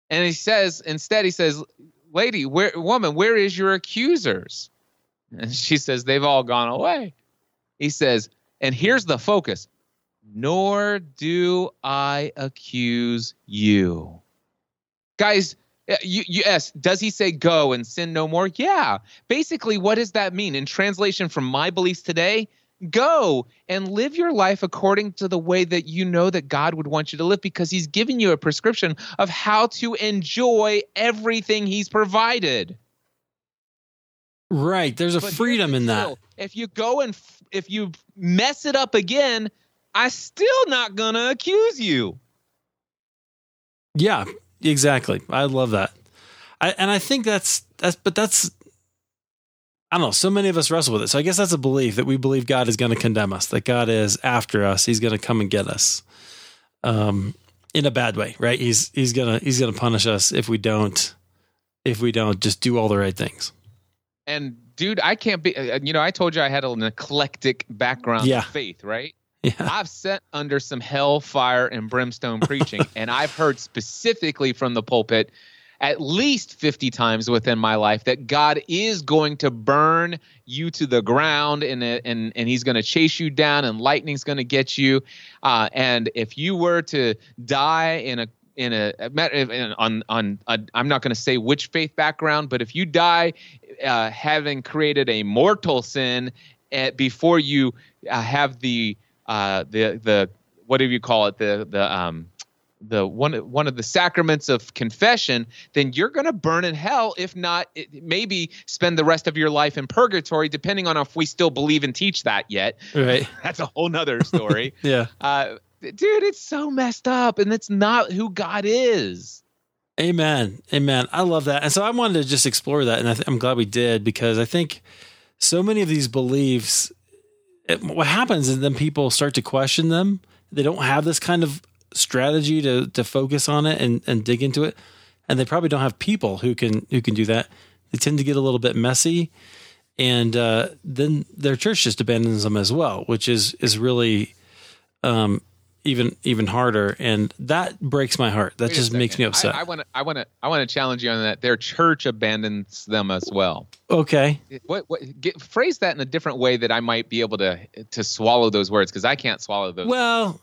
And he says, instead, he says, Lady, where woman, where is your accusers? And she says, They've all gone away. He says, and here's the focus. Nor do I accuse you. Guys, Uh, you, you, yes, does he say go and sin no more? Yeah. Basically, what does that mean? In translation from my beliefs today, go and live your life according to the way that you know that God would want you to live because he's giving you a prescription of how to enjoy everything he's provided. right there's a But freedom in that. If you go and f- if you mess it up again, I still not going to accuse you. Yeah, exactly. I love that. I, and I think that's that's but that's I don't know. So many of us wrestle with it. So I guess that's a belief that we believe God is going to condemn us, that God is after us. He's going to come and get us, um, in a bad way, right? He's he's gonna he's gonna punish us if we don't if we don't just do all the right things. And dude, I can't be. uh, You know, I told you I had an eclectic background Yeah. of faith, right? Yeah, I've sat under some hellfire and brimstone preaching, and I've heard specifically from the pulpit at least 50 times within my life that God is going to burn you to the ground and and and he's going to chase you down and lightning's going to get you. Uh, and if you were to die in a in a in, on on I'm not going to say which faith background but if you die uh, having created a mortal sin uh, before you uh, have the uh, the the what do you call it the the um the one one of the sacraments of confession, then you're going to burn in hell. If not, it, maybe spend the rest of your life in purgatory, depending on if we still believe and teach that yet. right. That's a whole nother story. Yeah. uh, dude, it's so messed up, and it's not who God is. Amen. Amen. I love that. And so I wanted to just explore that. And I th- I'm glad we did because I think so many of these beliefs, it, what happens is then people start to question them. They don't have this kind of strategy to, to focus on it and, and dig into it. And they probably don't have people who can, who can do that. They tend to get a little bit messy. And uh, then their church just abandons them as well, which is, is really, um, even even harder, and that breaks my heart. That Wait just makes me upset. I want to. I want to. I want to challenge you on that. Their church abandons them as well. okay, What? What? Get, phrase that in a different way that I might be able to to swallow those words because I can't swallow those. well,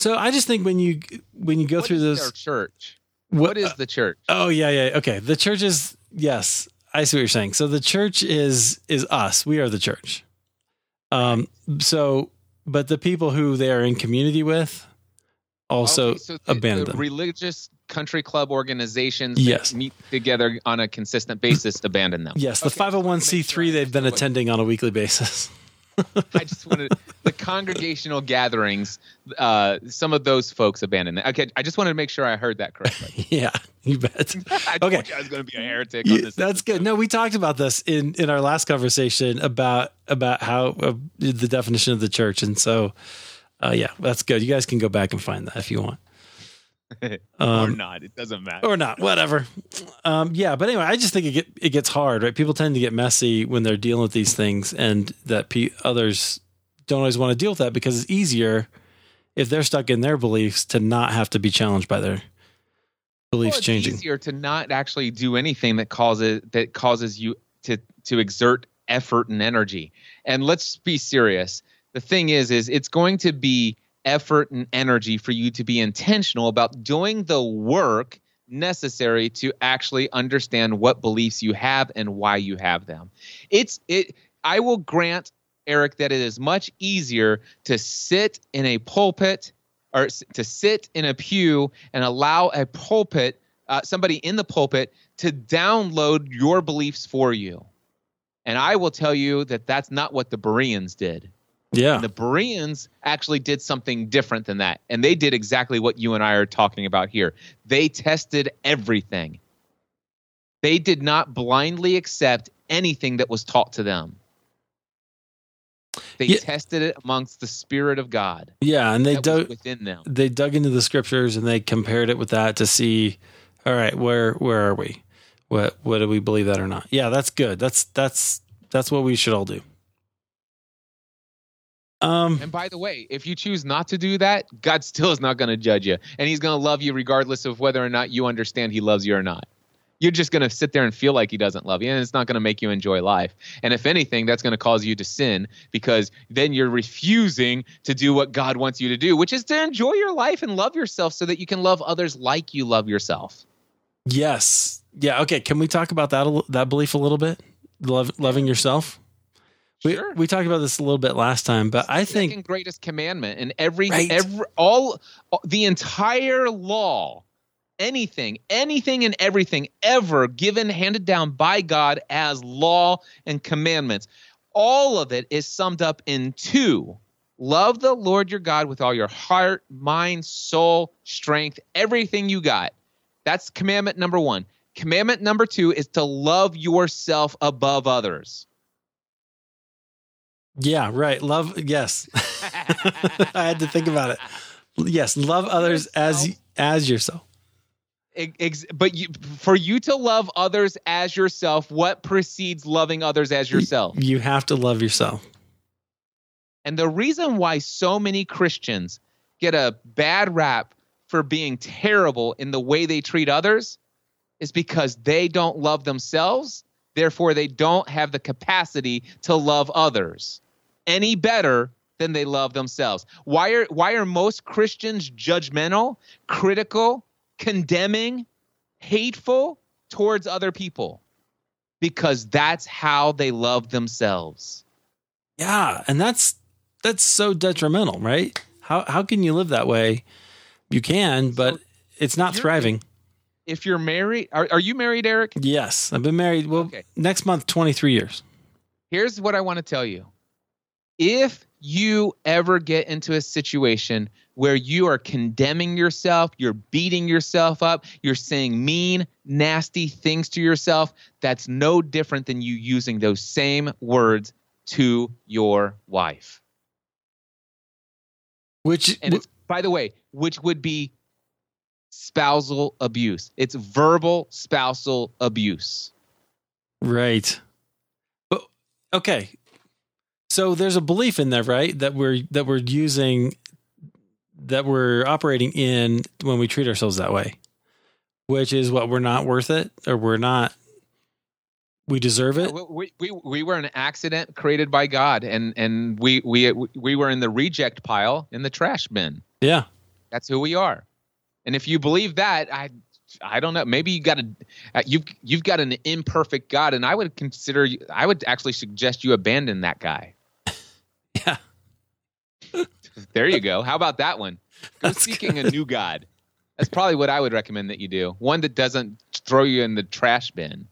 so I just think when you when you go What through is those, their church? what is the church? Oh yeah, yeah. Okay. The church is yes. I see what you're saying. So the church is is us. We are the church. Um so but the people who they are in community with also Okay, so the, abandon the them. religious country club organizations Yes. that meet together on a consistent basis abandon them. Yes, the Okay, just wanna make 501c3 they've been attending on a weekly basis. I just wanted the congregational gatherings. Uh, some of those folks abandoned them. Okay, I just wanted to make sure I heard that correctly. yeah, you bet. I Okay. I was going to be a heretic Yeah, on this. that's good. No, we talked about this in in our last conversation about about how uh, the definition of the church, and so uh, yeah, that's good. You guys can go back and find that if you want. or Um, not. It doesn't matter. or not, whatever. Um, yeah, but anyway, I just think it get, it gets hard, right? People tend to get messy when they're dealing with these things, and that pe- others don't always want to deal with that because it's easier if they're stuck in their beliefs to not have to be challenged by their beliefs Well, it's changing. easier to not actually do anything that causes that causes you to to exert effort and energy. And let's be serious. The thing is, is it's going to be effort and energy for you to be intentional about doing the work necessary to actually understand what beliefs you have and why you have them. It's it. I will grant Eric that it is much easier to sit in a pulpit or to sit in a pew and allow a pulpit, uh, somebody in the pulpit, to download your beliefs for you. And I will tell you that that's not what the Bereans did. Yeah, The Bereans actually did something different than that. And they did exactly what you and I are talking about here. They tested everything, they did not blindly accept anything that was taught to them. They Yeah. tested it amongst the Spirit of God yeah, and they dug within them. they dug into the scriptures and they compared it with that to see, all right, where where are we? What what do we believe that or not? Yeah, that's good. That's that's that's what we should all do. Um, And by the way, if you choose not to do that, God still is not going to judge you. And He's going to love you regardless of whether or not you understand He loves you or not. You're just going to sit there and feel like He doesn't love you, and it's not going to make you enjoy life. And if anything, that's going to cause you to sin because then you're refusing to do what God wants you to do, which is to enjoy your life and love yourself so that you can love others like you love yourself. yes, yeah. Okay, can we talk about that that belief a little bit? Love, loving yourself. We Sure. we talked about this a little bit last time, but I think second greatest commandment and every Right. every all the entire law anything anything and everything ever given handed down by god as law and commandments. All of it is summed up in two. Love the lord your god with all your heart mind soul strength everything you got. That's commandment number one. Commandment number two is to love yourself above others yeah, right. Love, yes. I had to think about it. Yes, love others as as yourself. Ex- but you, for you to love others as yourself, what precedes loving others as yourself? You have to love yourself. And the reason why so many Christians get a bad rap for being terrible in the way they treat others is because they don't love themselves. Therefore, they don't have the capacity to love others any better than they love themselves. Why are why are most Christians judgmental, critical, condemning, hateful towards other people? Because that's how they love themselves. Yeah, and that's that's so detrimental, right? How how can you live that way? You can, but it's not thriving. If you're married, are, are you married, Eric? Yes, I've been married. Well, Okay. next month, twenty three years. Here's what I want to tell you. If you ever get into a situation where you are condemning yourself, you're beating yourself up, you're saying mean, nasty things to yourself, that's no different than you using those same words to your wife. Which And it's, by the way, which would be spousal abuse. It's verbal spousal abuse. right. But okay. So there's a belief in there, right? That we're that we're using that we're operating in when we treat ourselves that way, which is what we're not worth it or we're not we deserve it. We, we, we were an accident created by God, and and we we we were in the reject pile in the trash bin. Yeah, that's who we are. And if you believe that, I I don't know. Maybe you got a uh, you've you've got an imperfect God, and I would consider I would actually suggest you abandon that guy. Yeah. there you go. How about that one? Go That's seeking good. a new God. That's probably what I would recommend that you do. One that doesn't throw you in the trash bin.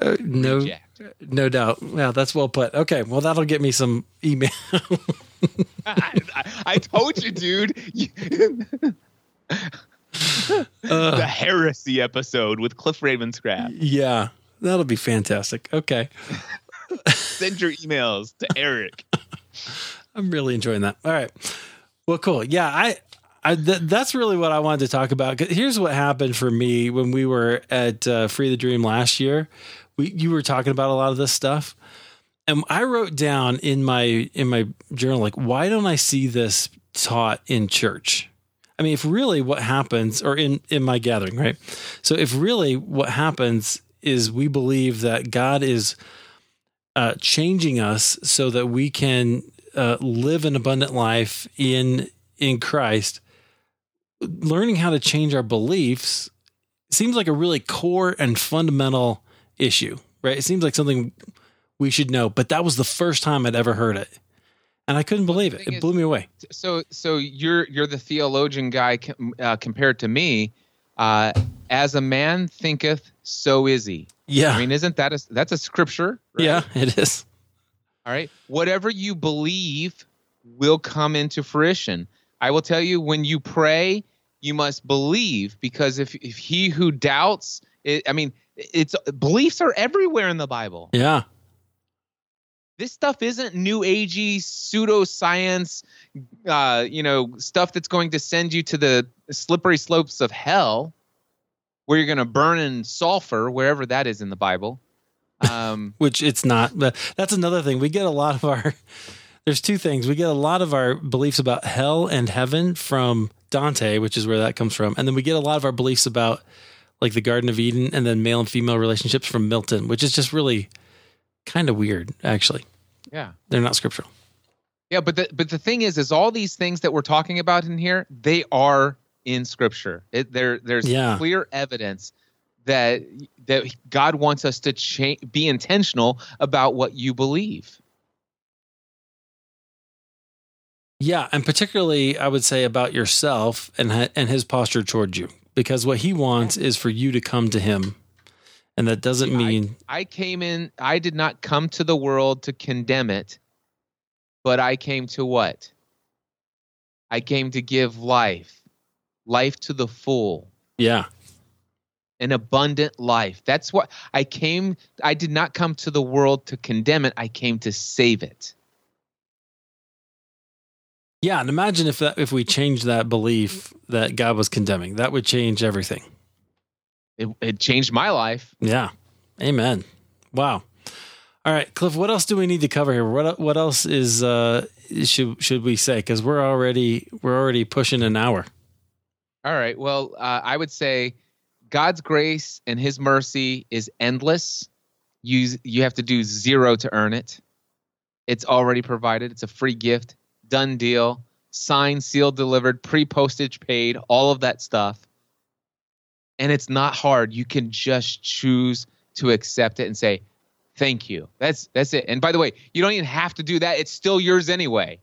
Uh, no, Reject. no doubt. Yeah, that's well put. Okay, well that'll get me some email. I, I, told you, dude. uh, the heresy episode with Cliff Ravenscraft. Yeah, that'll be fantastic. Okay. Send your emails to Eric. I'm really enjoying that. All right. Well, cool. Yeah, I, I th- that's really what I wanted to talk about. Here's what happened for me when we were at uh, Free the Dream last year. We you were talking about a lot of this stuff, and I wrote down in my in my journal like, why don't I see this taught in church? I mean, if really what happens, or in in my gathering, right? So if really what happens is we believe that God is uh, changing us so that we can uh, live an abundant life in in Christ, learning how to change our beliefs seems like a really core and fundamental issue, right? It seems like something we should know, but that was the first time I'd ever heard it. And I couldn't believe it. It blew me away. So, so you're you're the theologian guy uh, compared to me. Uh, as a man thinketh, so is he. Yeah. I mean, isn't that a that's a scripture? Right? Yeah, it is. All right. Whatever you believe will come into fruition. I will tell you when you pray, you must believe because if if he who doubts, it, I mean, it's beliefs are everywhere in the Bible. Yeah. This stuff isn't new agey pseudoscience, uh, you know, stuff that's going to send you to the slippery slopes of hell, where you're going to burn in sulfur, wherever that is in the Bible. Um, Which it's not. But that's another thing. We get a lot of our. There's two things. We get a lot of our beliefs about hell and heaven from Dante, which is where that comes from, and then we get a lot of our beliefs about like the Garden of Eden and then male and female relationships from Milton, which is just really kind of weird, actually. Yeah, they're not scriptural. Yeah, but the but the thing is, is all these things that we're talking about in here, they are in Scripture. It, there, there's yeah. clear evidence that that God wants us to change, be intentional about what you believe. Yeah, and particularly I would say about yourself and and his posture towards you because what he wants is for you to come to him. And that doesn't mean I, I came in I did not come to the world to condemn it, but I came to what? I came to give life. Life to the full. Yeah. An abundant life. That's what I came I did not come to the world to condemn it. I came to save it. Yeah, and imagine if that if we changed that belief that God was condemning, that would change everything. It, it changed my life. Yeah, Amen. Wow. All right, Cliff. What else do we need to cover here? What what else is uh, should should we say? Because we're already we're already pushing an hour. All right. Well, uh, I would say God's grace and His mercy is endless. You you have to do zero to earn it. It's already provided. It's a free gift done deal, signed, sealed, delivered, pre postage paid, all of that stuff. And it's not hard. You can just choose to accept it and say, thank you. That's that's it. And by the way, you don't even have to do that. It's still yours anyway.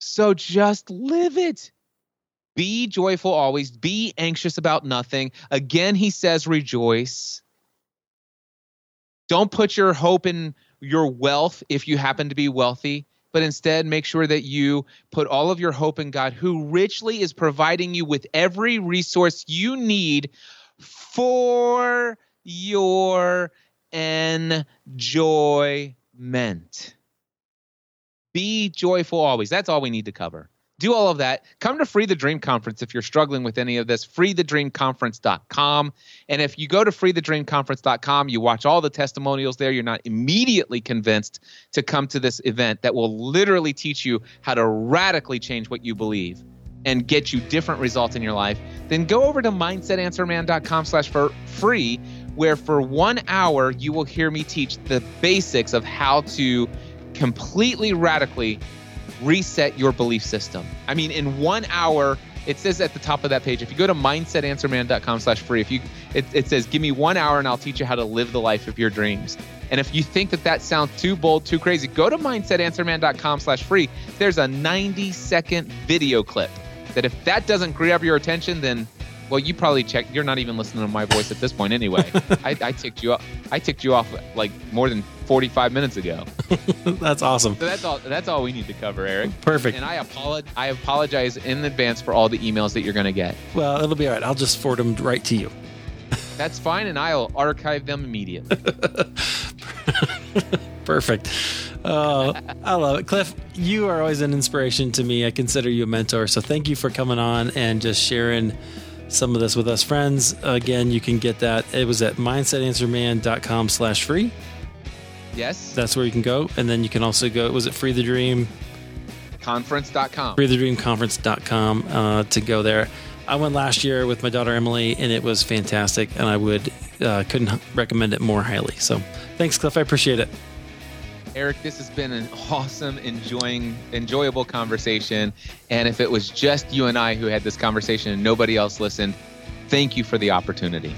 So just live it. Be joyful always. Be anxious about nothing. Again, he says rejoice. Don't put your hope in your wealth if you happen to be wealthy but instead make sure that you put all of your hope in God, who richly is providing you with every resource you need for your enjoyment. Be joyful always. That's all we need to cover do all of that. Come to Free the Dream Conference if you're struggling with any of this. FreeTheDreamConference.com. And if you go to FreeTheDreamConference.com, you watch all the testimonials there. You're not immediately convinced to come to this event that will literally teach you how to radically change what you believe. and get you different results in your life, then go over to mindsetanswerman.com slash for free, where for one hour you will hear me teach the basics of how to completely radically reset your belief system. I mean, in one hour, it says at the top of that page, if you go to mindsetanswerman.com slash free, if you it, it says, give me one hour and I'll teach you how to live the life of your dreams. And if you think that that sounds too bold, too crazy, go to mindsetanswerman.com slash free. There's a 90 second video clip that if that doesn't grab your attention, then well, you probably check. You're not even listening to my voice at this point, anyway. I, I ticked you off. I ticked you off like more than 45 minutes ago. that's awesome. So that's all. That's all we need to cover, Eric. Perfect. And I apologize. I apologize in advance for all the emails that you're going to get. Well, it'll be all right. I'll just forward them right to you. That's fine, and I'll archive them immediately. Perfect. Oh, I love it. Cliff, you are always an inspiration to me. I consider you a mentor. So thank you for coming on and just sharing some of this with us friends. Again, you can get that. It was at mindsetanswerman.com slash free. Yes. That's where you can go. And then you can also go, was it Free the Dream? Conference.com. FreeTheDreamConference.com uh, to go there. I went last year with my daughter Emily, and it was fantastic. And I would uh, couldn't recommend it more highly. So thanks, Cliff. I appreciate it. Eric, this has been an awesome, enjoying, enjoyable conversation. And if it was just you and I who had this conversation and nobody else listened, thank you for the opportunity.